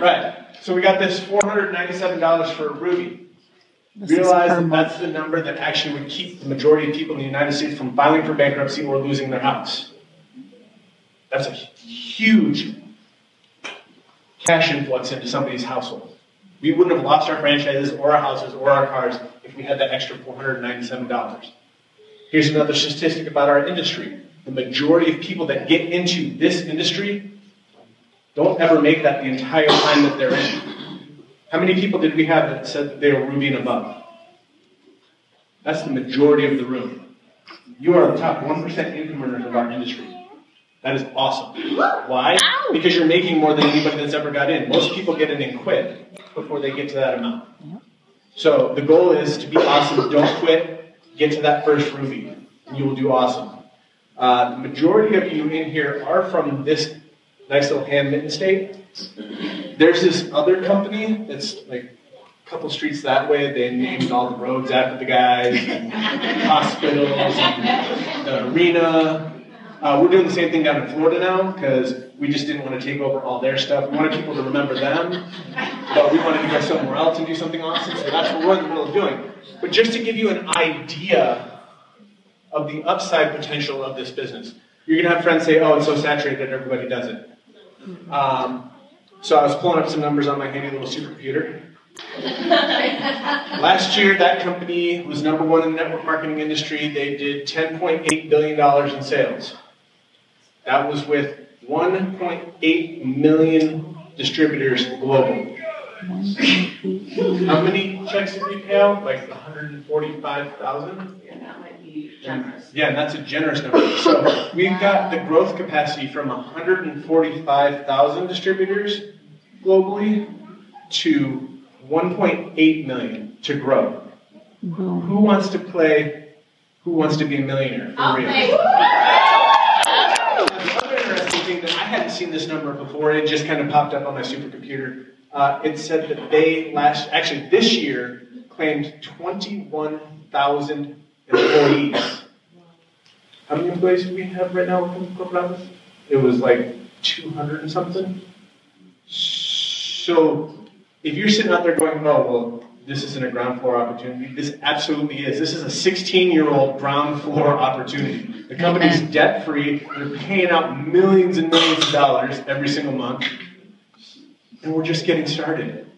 Right. So we got this $497 for a Ruby. This Realize that that's the number that actually would keep the majority of people in the United States from filing for bankruptcy or losing their house. That's a huge cash influx into somebody's household. We wouldn't have lost our franchises or our houses or our cars if we had that extra $497. Here's another statistic about our industry. The majority of people that get into this industry don't ever make that the entire time that they're in. How many people did we have that said that they were Ruby and above? That's the majority of the room. You are the top 1% income earners of our industry. That is awesome. Why? Because you're making more than anybody that's ever got in. Most people get in and quit before they get to that amount. So the goal is to be awesome. Don't quit. Get to that first Ruby, and you will do awesome. Uh, the majority of you in here are from this nice little hand mitten state. There's this other company that's like a couple streets that way. They named all the roads after the guys, and hospitals, and the arena. Uh, we're doing the same thing down in Florida now because we just didn't want to take over all their stuff. We wanted people to remember them, but we wanted to go somewhere else and do something awesome. So that's what we're in the middle of doing. But just to give you an idea of the upside potential of this business, you're gonna have friends say, "Oh, it's so saturated, that everybody does it." Um, so I was pulling up some numbers on my handy little supercomputer. Last year, that company was number one in the network marketing industry. They did $10.8 billion in sales. That was with 1.8 million distributors globally. How many checks did we pay out? Like 145,000? Yeah, be generous. Yeah, and that's a generous number. So we've got the growth capacity from 145,000 distributors globally to 1.8 million to grow. Boom. Who wants to play? Who wants to be a millionaire for I'll real? pay. The other interesting thing that I hadn't seen this number before, it just kind of popped up on my supercomputer. Uh, it said that they last, actually this year, claimed 21,000 employees. How many employees do we have right now within corporate office? It was like 200 and something. So if you're sitting out there going, oh, well, this isn't a ground floor opportunity, this absolutely is. This is a 16 year old ground floor opportunity. The company's debt free, they're paying out millions and millions of dollars every single month, and we're just getting started.